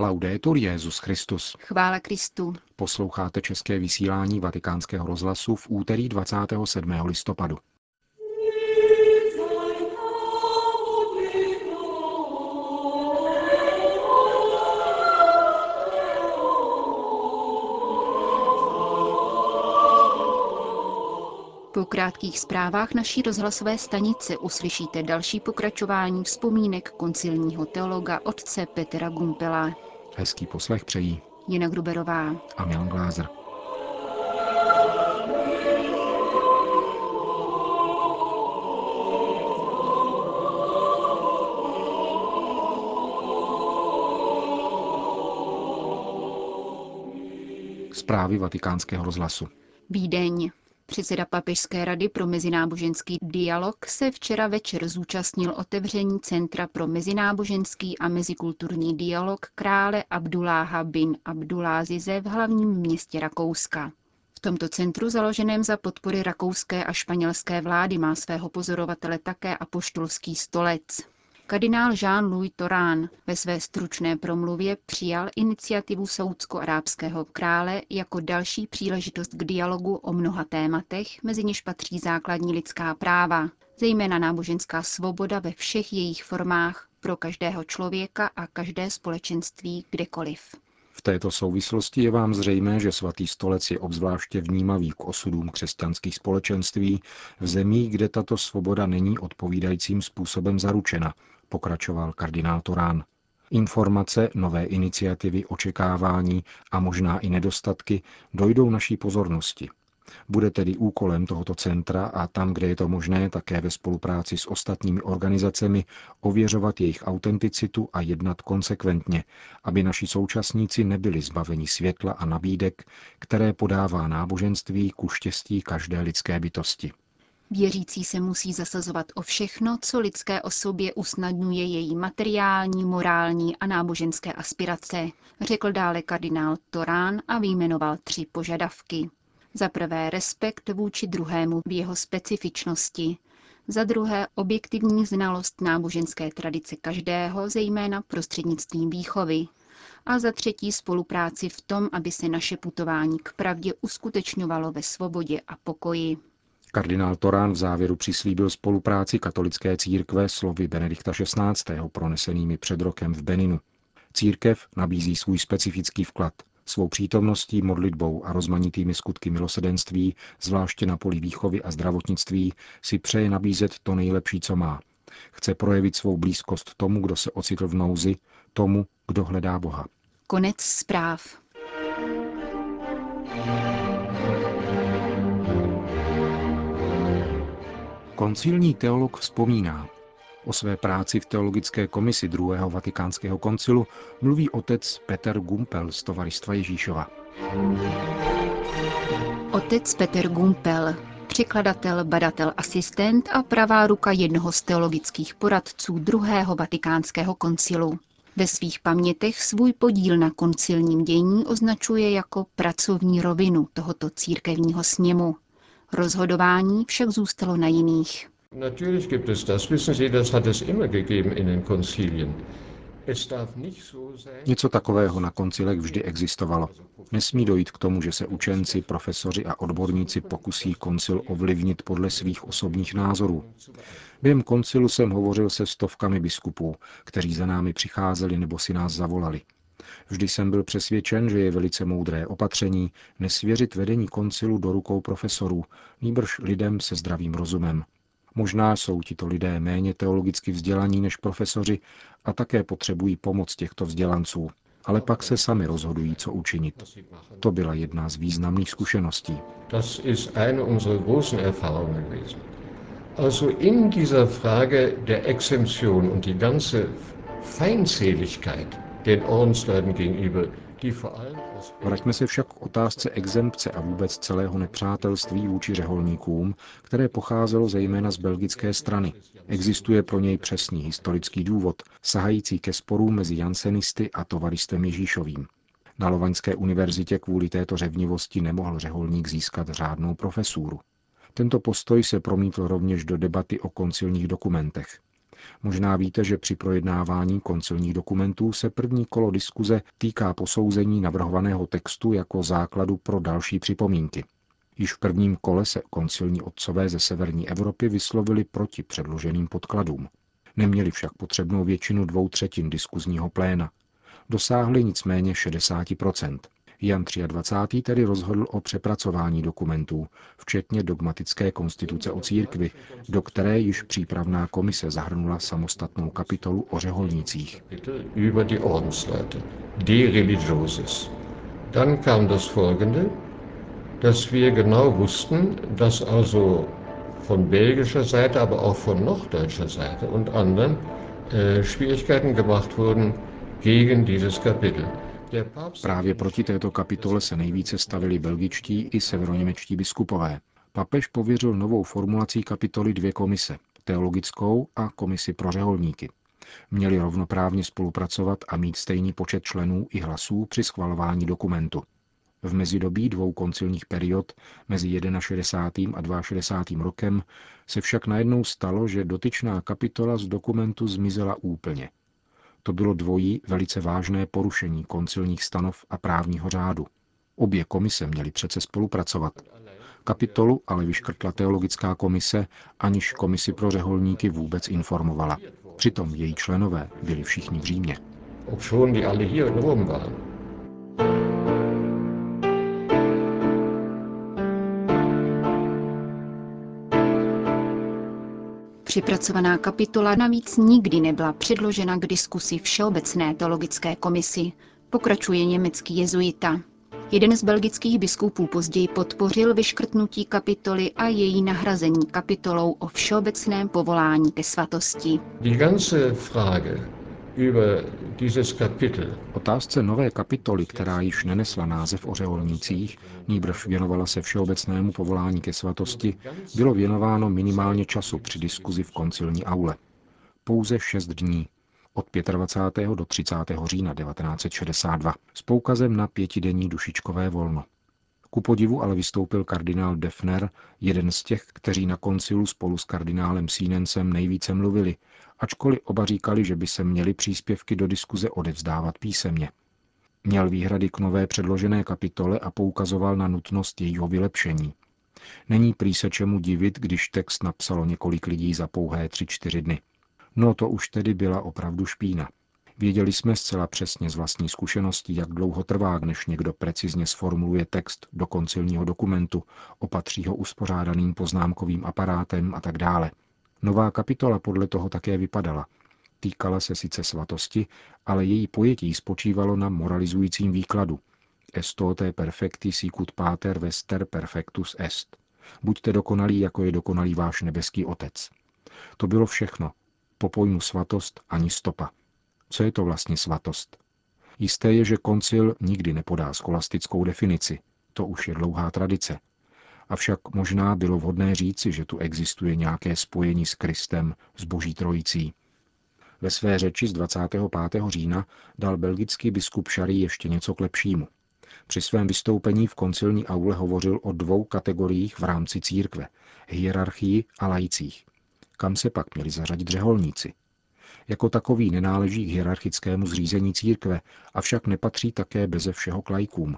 Laudetur Jezus Christus. Chvála Kristu. Posloucháte české vysílání Vatikánského rozhlasu v úterý 27. listopadu. Po krátkých zprávách naší rozhlasové stanice uslyšíte další pokračování vzpomínek koncilního teologa otce Petra Gumpela. Hezký poslech přejí Jena Gruberová a Milan Glázer. Zprávy vatikánského rozhlasu. Vídeň. Předseda Papežské rady pro mezináboženský dialog se včera večer zúčastnil otevření Centra pro mezináboženský a mezikulturní dialog krále Abduláha bin Abdulázize v hlavním městě Rakouska. V tomto centru, založeném za podpory rakouské a španělské vlády, má svého pozorovatele také apoštolský stolec. Kardinál Jean-Louis Torán ve své stručné promluvě přijal iniciativu saudsko-arábského krále jako další příležitost k dialogu o mnoha tématech, mezi něž patří základní lidská práva, zejména náboženská svoboda ve všech jejich formách pro každého člověka a každé společenství kdekoliv. V této souvislosti je vám zřejmé, že svatý stolec je obzvláště vnímavý k osudům křesťanských společenství v zemích, kde tato svoboda není odpovídajícím způsobem zaručena, pokračoval kardinál Torán. Informace, nové iniciativy, očekávání a možná i nedostatky dojdou naší pozornosti. Bude tedy úkolem tohoto centra a tam, kde je to možné, také ve spolupráci s ostatními organizacemi ověřovat jejich autenticitu a jednat konsekventně, aby naši současníci nebyli zbaveni světla a nabídek, které podává náboženství ku štěstí každé lidské bytosti. Věřící se musí zasazovat o všechno, co lidské osobě usnadňuje její materiální, morální a náboženské aspirace, řekl dále kardinál Torán a vyjmenoval tři požadavky. Za prvé respekt vůči druhému v jeho specifičnosti, za druhé objektivní znalost náboženské tradice každého, zejména prostřednictvím výchovy, a za třetí spolupráci v tom, aby se naše putování k pravdě uskutečňovalo ve svobodě a pokoji. Kardinál Torán v závěru přislíbil spolupráci katolické církve slovy Benedikta XVI. pronesenými před rokem v Beninu. Církev nabízí svůj specifický vklad, svou přítomností, modlitbou a rozmanitými skutky milosedenství, zvláště na poli výchovy a zdravotnictví, si přeje nabízet to nejlepší, co má. Chce projevit svou blízkost tomu, kdo se ocitl v nouzi, tomu, kdo hledá Boha. Konec zpráv. Koncilní teolog vzpomíná. O své práci v teologické komisi druhého vatikánského koncilu mluví otec Peter Gumpel z Tovaristva Ježíšova. Otec Peter Gumpel, překladatel, badatel, asistent a pravá ruka jednoho z teologických poradců druhého vatikánského koncilu. Ve svých pamětech svůj podíl na koncilním dění označuje jako pracovní rovinu tohoto církevního sněmu. Rozhodování však zůstalo na jiných. Něco takového na koncilech vždy existovalo. Nesmí dojít k tomu, že se učenci, profesoři a odborníci pokusí koncil ovlivnit podle svých osobních názorů. Během koncilu jsem hovořil se stovkami biskupů, kteří za námi přicházeli nebo si nás zavolali. Vždy jsem byl přesvědčen, že je velice moudré opatření nesvěřit vedení koncilu do rukou profesorů, nýbrž lidem se zdravým rozumem. Možná jsou tito lidé méně teologicky vzdělaní než profesoři a také potřebují pomoc těchto vzdělanců, ale pak se sami rozhodují, co učinit. To byla jedna z významných zkušeností. Also in dieser Frage der Exemption und die ganze Feindseligkeit Vraťme se však k otázce exempce a vůbec celého nepřátelství vůči řeholníkům, které pocházelo zejména z belgické strany. Existuje pro něj přesný historický důvod, sahající ke sporům mezi Jansenisty a tovaristvem Ježíšovým. Na Lovaňské univerzitě kvůli této řevnivosti nemohl řeholník získat řádnou profesúru. Tento postoj se promítl rovněž do debaty o koncilních dokumentech. Možná víte, že při projednávání koncilních dokumentů se první kolo diskuze týká posouzení navrhovaného textu jako základu pro další připomínky. Již v prvním kole se koncilní otcové ze severní Evropy vyslovili proti předloženým podkladům. Neměli však potřebnou většinu dvou třetin diskuzního pléna. Dosáhli nicméně 60 Jan 23. tedy rozhodl o přepracování dokumentů, včetně dogmatické konstituce o církvi, do které již přípravná komise zahrnula samostatnou kapitolu o řeholnících. Dann kam das folgende, dass wir genau wussten, dass also von belgischer Seite, aber auch von norddeutscher Seite und anderen äh, Schwierigkeiten gemacht wurden gegen dieses Kapitel. Právě proti této kapitole se nejvíce stavili belgičtí i severoněmečtí biskupové. Papež pověřil novou formulací kapitoly dvě komise, teologickou a komisi pro řeholníky. Měli rovnoprávně spolupracovat a mít stejný počet členů i hlasů při schvalování dokumentu. V mezidobí dvou koncilních period mezi 61. a 62. rokem se však najednou stalo, že dotyčná kapitola z dokumentu zmizela úplně. To bylo dvojí velice vážné porušení koncilních stanov a právního řádu. Obě komise měly přece spolupracovat. Kapitolu ale vyškrtla teologická komise, aniž komisi pro řeholníky vůbec informovala. Přitom její členové byli všichni v Římě. Obschon die alle hier in Rom waren. Připracovaná kapitola navíc nikdy nebyla předložena k diskusi Všeobecné teologické komisi, pokračuje německý jezuita. Jeden z belgických biskupů později podpořil vyškrtnutí kapitoly a její nahrazení kapitolou o všeobecném povolání ke svatosti. Die ganze Frage. Otázce nové kapitoly, která již nenesla název o řeholnících, nýbrž věnovala se všeobecnému povolání ke svatosti, bylo věnováno minimálně času při diskuzi v koncilní aule. Pouze šest dní, od 25. do 30. října 1962, s poukazem na pětidenní dušičkové volno. Ku podivu ale vystoupil kardinál Defner, jeden z těch, kteří na koncilu spolu s kardinálem Sienencem nejvíce mluvili, ačkoliv oba říkali, že by se měli příspěvky do diskuze odevzdávat písemně. Měl výhrady k nové předložené kapitole a poukazoval na nutnost jejího vylepšení. Není prý se čemu divit, když text napsalo několik lidí za pouhé tři čtyři dny. No to už tedy byla opravdu špína. Věděli jsme zcela přesně z vlastní zkušenosti, jak dlouho trvá, než někdo precizně sformuluje text do koncilního dokumentu, opatří ho uspořádaným poznámkovým aparátem a tak dále. Nová kapitola podle toho také vypadala. Týkala se sice svatosti, ale její pojetí spočívalo na moralizujícím výkladu. Estote perfecti sicut pater vester perfectus est. Buďte dokonalí, jako je dokonalý váš nebeský otec. To bylo všechno. Po pojmu svatost ani stopa. Co je to vlastně svatost? Jisté je, že koncil nikdy nepodá skolastickou definici. To už je dlouhá tradice. Avšak možná bylo vhodné říci, že tu existuje nějaké spojení s Kristem, s Boží trojicí. Ve své řeči z 25. října dal belgický biskup Šary ještě něco k lepšímu. Při svém vystoupení v koncilní aule hovořil o dvou kategoriích v rámci církve, hierarchii a lajcích. Kam se pak měli zařadit řeholníci? Jako takový nenáleží k hierarchickému zřízení církve, avšak nepatří také beze všeho k lajkům.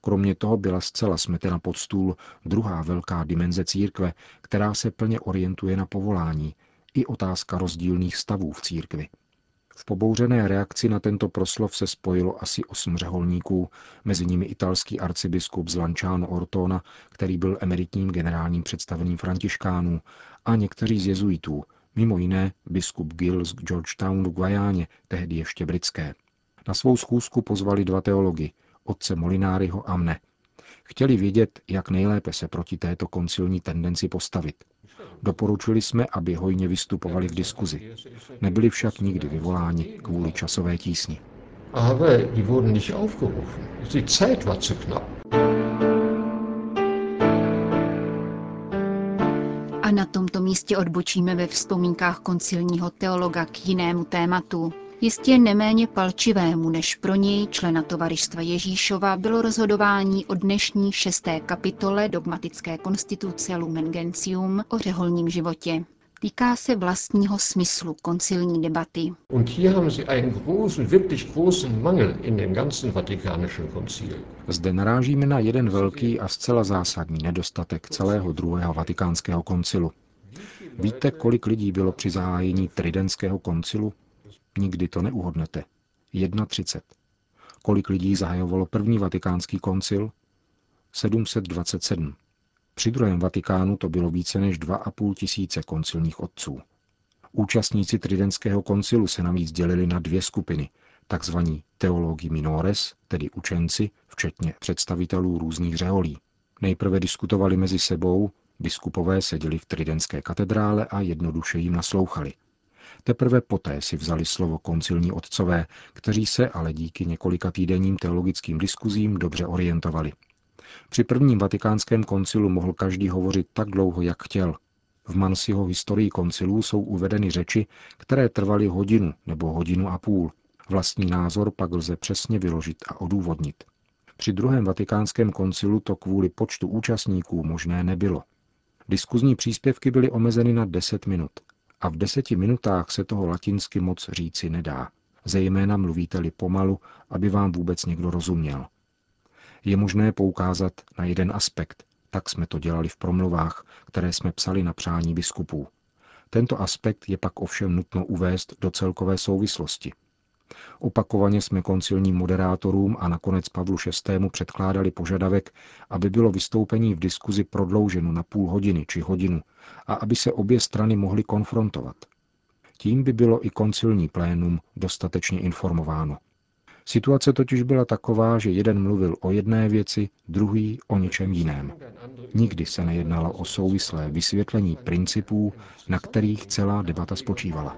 Kromě toho byla zcela smetena pod stůl druhá velká dimenze církve, která se plně orientuje na povolání, i otázka rozdílných stavů v církvi. V pobouřené reakci na tento proslov se spojilo asi osm řeholníků, mezi nimi italský arcibiskup z Lanciano Ortona, který byl emeritním generálním představeným františkánů, a někteří z jezuitů, mimo jiné biskup Gill z Georgetownu Guajáně, tehdy ještě britské. Na svou schůzku pozvali dva teology, otce Molináryho a mne. Chtěli vědět, jak nejlépe se proti této koncilní tendenci postavit. Doporučili jsme, aby hojně vystupovali v diskuzi. Nebyli však nikdy vyvoláni kvůli časové tísni. Aber die wurden nicht aufgerufen. Die Zeit war zu knapp. A na tomto místě odbočíme ve vzpomínkách koncilního teologa k jinému tématu jistě neméně palčivému než pro něj člena tovaristva Ježíšova bylo rozhodování o dnešní šesté kapitole dogmatické konstituce Lumen Gentium o řeholním životě. Týká se vlastního smyslu koncilní debaty. Und hier haben Sie einen großen, wirklich großen Mangel in dem ganzen Vatikanischen Konzil. Zde narážíme na jeden velký a zcela zásadní nedostatek celého druhého vatikánského koncilu. Víte, kolik lidí bylo při zahájení Tridentského koncilu? Nikdy to neuhodnete. 31. Kolik lidí zahajovalo první vatikánský koncil? 727. Při druhém Vatikánu to bylo více než 2,5 tisíce koncilních otců. Účastníci Tridentského koncilu se navíc dělili na dvě skupiny, takzvaní teologi minores, tedy učenci, včetně představitelů různých řeholí. Nejprve diskutovali mezi sebou, biskupové seděli v Tridentské katedrále a jednoduše jim naslouchali. Teprve poté si vzali slovo koncilní otcové, kteří se ale díky několika týdenním teologickým diskuzím dobře orientovali. Při prvním vatikánském koncilu mohl každý hovořit tak dlouho, jak chtěl. V Mansiho historii koncilů jsou uvedeny řeči, které trvaly hodinu nebo hodinu a půl. Vlastní názor pak lze přesně vyložit a odůvodnit. Při druhém vatikánském koncilu to kvůli počtu účastníků možné nebylo. Diskuzní příspěvky byly omezeny na 10 minut a v deseti minutách se toho latinsky moc říci nedá. Zejména mluvíte-li pomalu, aby vám vůbec někdo rozuměl. Je možné poukázat na jeden aspekt, tak jsme to dělali v promluvách, které jsme psali na přání biskupů. Tento aspekt je pak ovšem nutno uvést do celkové souvislosti. Opakovaně jsme koncilním moderátorům a nakonec Pavlu VI. předkládali požadavek, aby bylo vystoupení v diskuzi prodlouženo na půl hodiny či hodinu a aby se obě strany mohly konfrontovat. Tím by bylo i koncilní plénum dostatečně informováno. Situace totiž byla taková, že jeden mluvil o jedné věci, druhý o něčem jiném. Nikdy se nejednalo o souvislé vysvětlení principů, na kterých celá debata spočívala.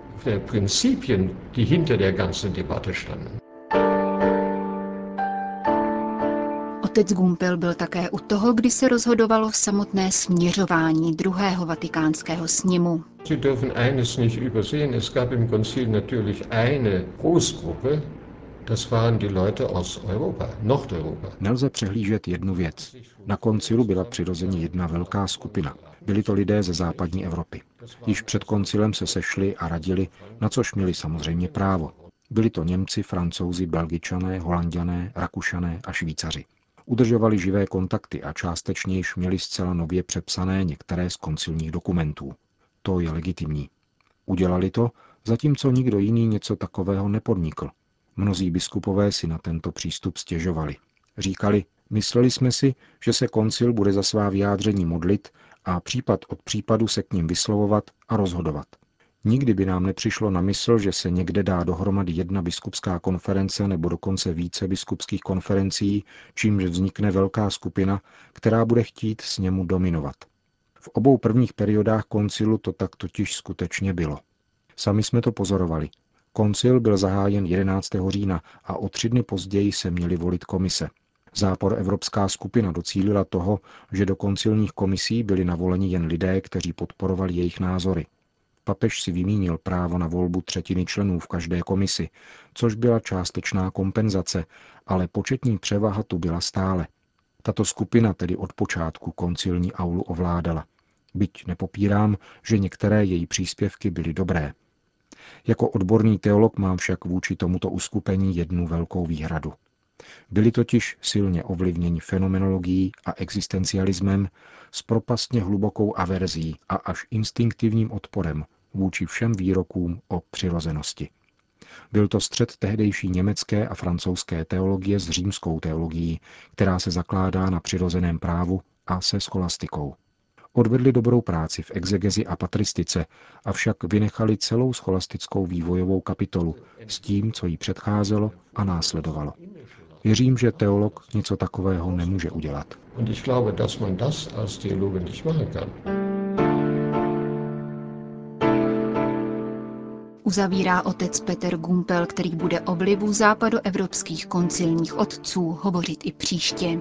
Otec Gumpel byl také u toho, kdy se rozhodovalo samotné směřování druhého vatikánského sněmu. Sie dürfen eines nicht übersehen. Es gab im Konzil natürlich eine Großgruppe, Nelze přehlížet jednu věc. Na koncilu byla přirozeně jedna velká skupina. Byli to lidé ze západní Evropy. Již před koncilem se sešli a radili, na což měli samozřejmě právo. Byli to Němci, Francouzi, Belgičané, Holanděné, Rakušané a Švýcaři. Udržovali živé kontakty a částečně již měli zcela nově přepsané některé z koncilních dokumentů. To je legitimní. Udělali to, zatímco nikdo jiný něco takového nepodnikl. Mnozí biskupové si na tento přístup stěžovali. Říkali, mysleli jsme si, že se koncil bude za svá vyjádření modlit a případ od případu se k ním vyslovovat a rozhodovat. Nikdy by nám nepřišlo na mysl, že se někde dá dohromady jedna biskupská konference nebo dokonce více biskupských konferencí, čímž vznikne velká skupina, která bude chtít s němu dominovat. V obou prvních periodách koncilu to tak totiž skutečně bylo. Sami jsme to pozorovali. Koncil byl zahájen 11. října a o tři dny později se měli volit komise. Zápor Evropská skupina docílila toho, že do koncilních komisí byli navoleni jen lidé, kteří podporovali jejich názory. Papež si vymínil právo na volbu třetiny členů v každé komisi, což byla částečná kompenzace, ale početní převaha tu byla stále. Tato skupina tedy od počátku koncilní aulu ovládala. Byť nepopírám, že některé její příspěvky byly dobré. Jako odborný teolog mám však vůči tomuto uskupení jednu velkou výhradu. Byli totiž silně ovlivněni fenomenologií a existencialismem s propastně hlubokou averzí a až instinktivním odporem vůči všem výrokům o přirozenosti. Byl to střed tehdejší německé a francouzské teologie s římskou teologií, která se zakládá na přirozeném právu a se scholastikou. Odvedli dobrou práci v exegezi a patristice, avšak vynechali celou scholastickou vývojovou kapitolu s tím, co jí předcházelo a následovalo. Věřím, že teolog něco takového nemůže udělat. Uzavírá otec Peter Gumpel, který bude o vlivu západoevropských koncilních otců hovořit i příště.